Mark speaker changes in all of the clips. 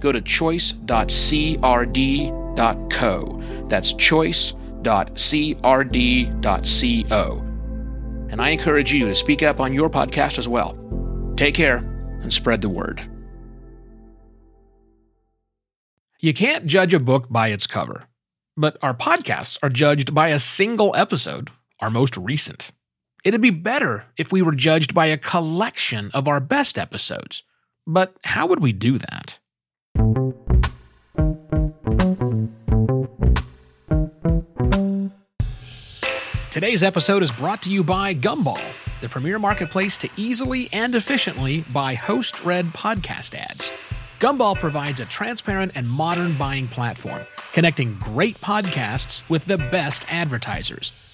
Speaker 1: go to choice.crd.co. That's choice.crd.co. And I encourage you to speak up on your podcast as well. Take care and spread the word. You can't judge a book by its cover, but our podcasts are judged by a single episode, our most recent. It'd be better if we were judged by a collection of our best episodes. But how would we do that? Today's episode is brought to you by Gumball, the premier marketplace to easily and efficiently buy host read podcast ads. Gumball provides a transparent and modern buying platform, connecting great podcasts with the best advertisers.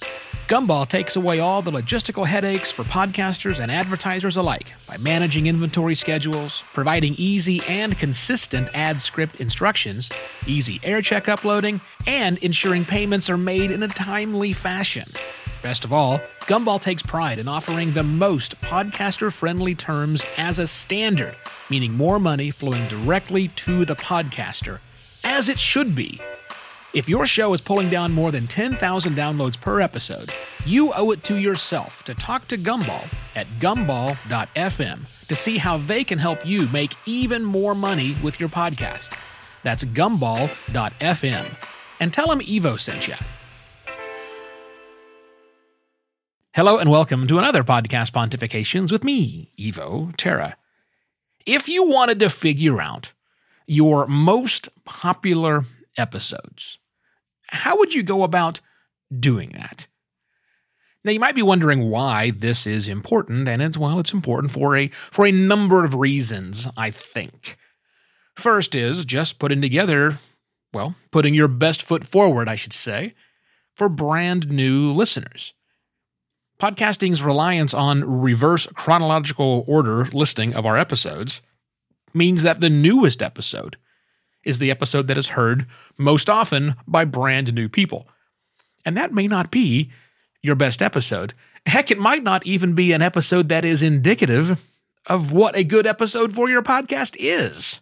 Speaker 1: Gumball takes away all the logistical headaches for podcasters and advertisers alike by managing inventory schedules, providing easy and consistent ad script instructions, easy aircheck uploading, and ensuring payments are made in a timely fashion. Best of all, Gumball takes pride in offering the most podcaster friendly terms as a standard, meaning more money flowing directly to the podcaster, as it should be. If your show is pulling down more than 10,000 downloads per episode, you owe it to yourself to talk to Gumball at gumball.fm to see how they can help you make even more money with your podcast. That's gumball.fm. And tell them Evo sent you. Hello and welcome to another podcast Pontifications with me, Evo Terra. If you wanted to figure out your most popular episodes, how would you go about doing that? Now you might be wondering why this is important, and it's well, it's important for a for a number of reasons, I think. First is just putting together, well, putting your best foot forward, I should say, for brand new listeners. Podcasting's reliance on reverse chronological order listing of our episodes means that the newest episode is the episode that is heard most often by brand new people. And that may not be your best episode. Heck, it might not even be an episode that is indicative of what a good episode for your podcast is.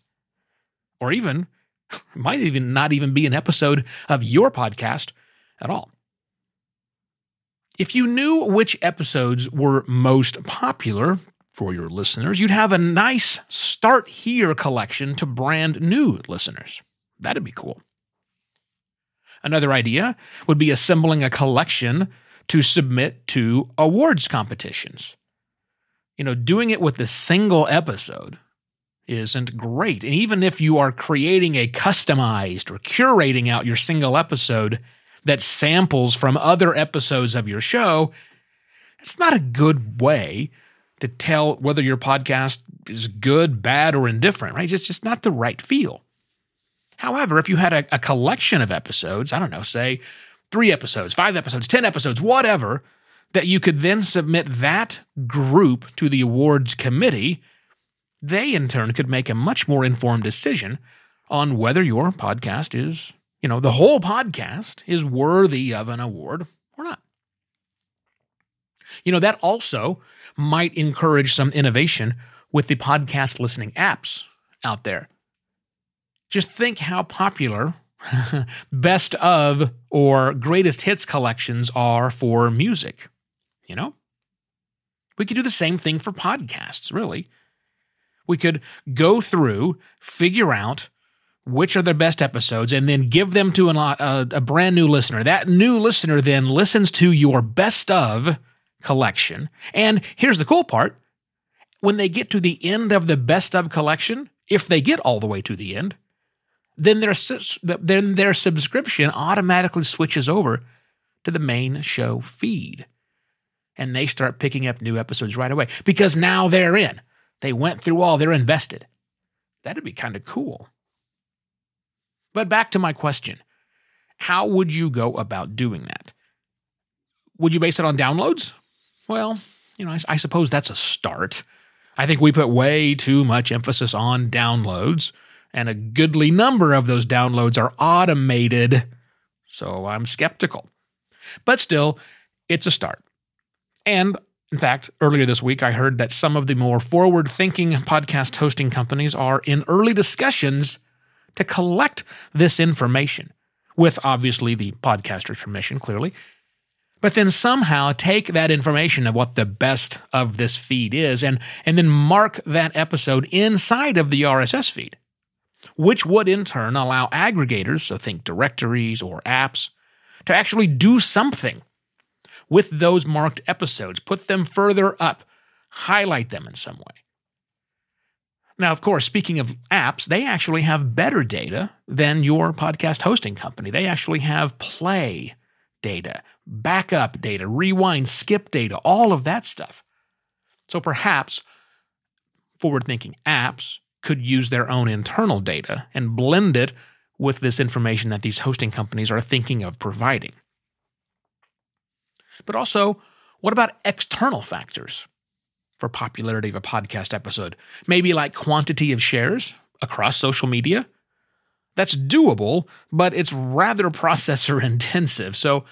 Speaker 1: Or even, might even not even be an episode of your podcast at all. If you knew which episodes were most popular for your listeners, you'd have a nice start here collection to brand new listeners. That'd be cool. Another idea would be assembling a collection to submit to awards competitions. You know, doing it with a single episode isn't great. And even if you are creating a customized or curating out your single episode that samples from other episodes of your show, it's not a good way to tell whether your podcast is good, bad, or indifferent, right? It's just not the right feel. However, if you had a, a collection of episodes, I don't know, say three episodes, five episodes, 10 episodes, whatever, that you could then submit that group to the awards committee, they in turn could make a much more informed decision on whether your podcast is you know, the whole podcast is worthy of an award or not. You know, that also might encourage some innovation with the podcast listening apps out there. Just think how popular best of or greatest hits collections are for music. You know? We could do the same thing for podcasts, really. We could go through, figure out which are their best episodes, and then give them to a, a, uh, a brand new listener. That new listener then listens to your best of collection. And here's the cool part when they get to the end of the best of collection, if they get all the way to the end, then their, then their subscription automatically switches over to the main show feed. And they start picking up new episodes right away because now they're in. They went through all, they're invested. That'd be kind of cool. But back to my question how would you go about doing that? Would you base it on downloads? Well, you know, I, I suppose that's a start. I think we put way too much emphasis on downloads, and a goodly number of those downloads are automated. So I'm skeptical. But still, it's a start. And in fact, earlier this week, I heard that some of the more forward thinking podcast hosting companies are in early discussions to collect this information, with obviously the podcaster's permission, clearly. But then somehow take that information of what the best of this feed is and, and then mark that episode inside of the RSS feed, which would in turn allow aggregators, so think directories or apps, to actually do something with those marked episodes, put them further up, highlight them in some way. Now, of course, speaking of apps, they actually have better data than your podcast hosting company. They actually have play data, backup data, rewind, skip data, all of that stuff. So perhaps forward thinking apps could use their own internal data and blend it with this information that these hosting companies are thinking of providing. But also, what about external factors for popularity of a podcast episode? Maybe like quantity of shares across social media? That's doable, but it's rather processor intensive. So,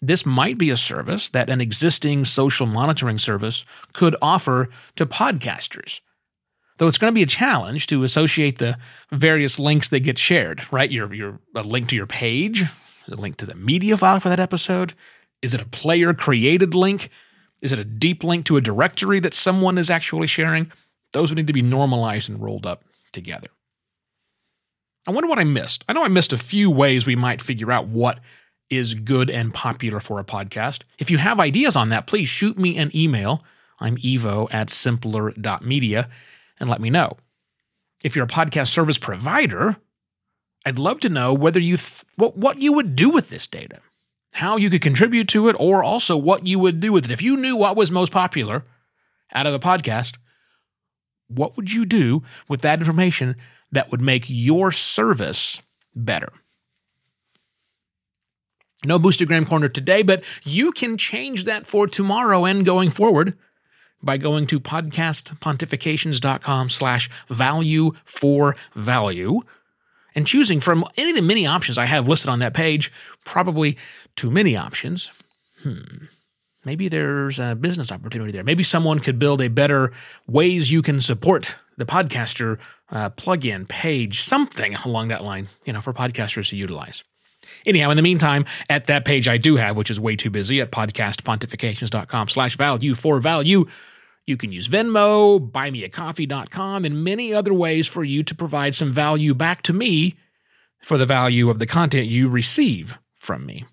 Speaker 1: this might be a service that an existing social monitoring service could offer to podcasters. Though it's going to be a challenge to associate the various links that get shared, right? Your, your a link to your page, a link to the media file for that episode, is it a player created link? Is it a deep link to a directory that someone is actually sharing? Those would need to be normalized and rolled up together. I wonder what I missed. I know I missed a few ways we might figure out what is good and popular for a podcast. If you have ideas on that, please shoot me an email. I'm evo at simpler.media and let me know. If you're a podcast service provider, I'd love to know whether you th- what, what you would do with this data how you could contribute to it, or also what you would do with it. If you knew what was most popular out of the podcast, what would you do with that information that would make your service better? No Boostergram Corner today, but you can change that for tomorrow and going forward by going to podcastpontifications.com slash value for value and choosing from any of the many options I have listed on that page, probably too many options. Hmm. Maybe there's a business opportunity there. Maybe someone could build a better ways you can support the podcaster uh, plugin page, something along that line, you know, for podcasters to utilize. Anyhow, in the meantime, at that page I do have, which is way too busy, at podcastpontifications.com slash value for value, you can use Venmo, buymeacoffee.com, and many other ways for you to provide some value back to me for the value of the content you receive from me.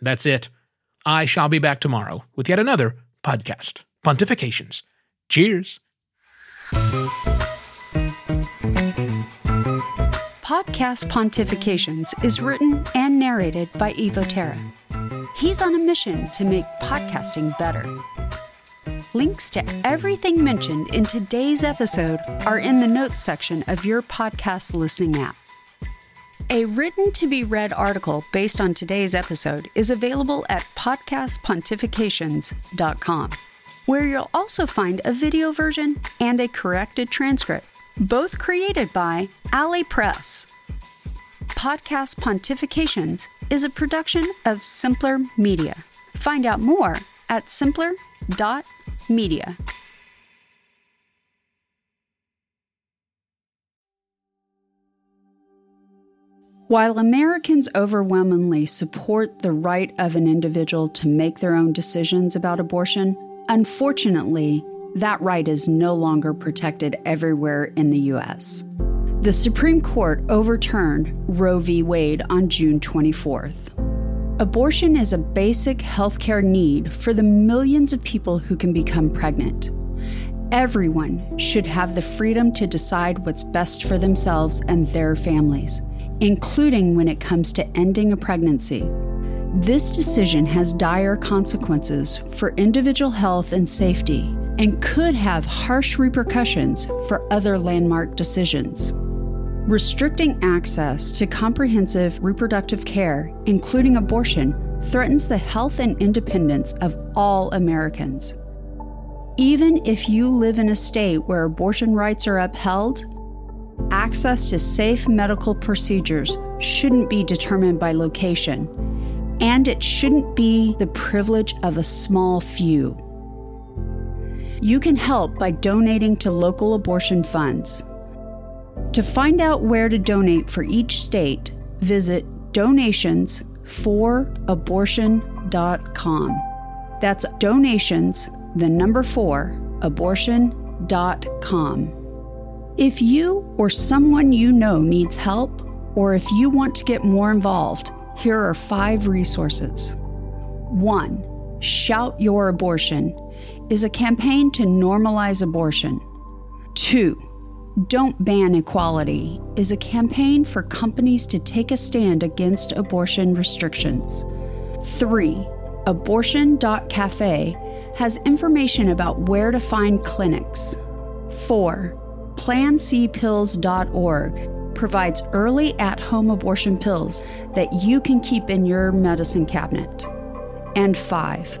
Speaker 1: That's it. I shall be back tomorrow with yet another podcast. Pontifications. Cheers.
Speaker 2: Podcast Pontifications is written and narrated by Evo Terra. He's on a mission to make podcasting better. Links to everything mentioned in today's episode are in the notes section of your podcast listening app. A written to be read article based on today's episode is available at podcastpontifications.com, where you'll also find a video version and a corrected transcript, both created by Alley Press. Podcast Pontifications is a production of Simpler Media. Find out more at simpler.media media. While Americans overwhelmingly support the right of an individual to make their own decisions about abortion, unfortunately, that right is no longer protected everywhere in the U.S. The Supreme Court overturned Roe v. Wade on June 24th. Abortion is a basic healthcare need for the millions of people who can become pregnant. Everyone should have the freedom to decide what's best for themselves and their families, including when it comes to ending a pregnancy. This decision has dire consequences for individual health and safety and could have harsh repercussions for other landmark decisions. Restricting access to comprehensive reproductive care, including abortion, threatens the health and independence of all Americans. Even if you live in a state where abortion rights are upheld, access to safe medical procedures shouldn't be determined by location, and it shouldn't be the privilege of a small few. You can help by donating to local abortion funds. To find out where to donate for each state, visit donationsforabortion.com. That's donations, the number four, abortion.com. If you or someone you know needs help, or if you want to get more involved, here are five resources. 1. Shout Your Abortion is a campaign to normalize abortion. 2. Don't Ban Equality is a campaign for companies to take a stand against abortion restrictions. 3. Abortion.cafe has information about where to find clinics. 4. PlanCpills.org provides early at home abortion pills that you can keep in your medicine cabinet. And 5.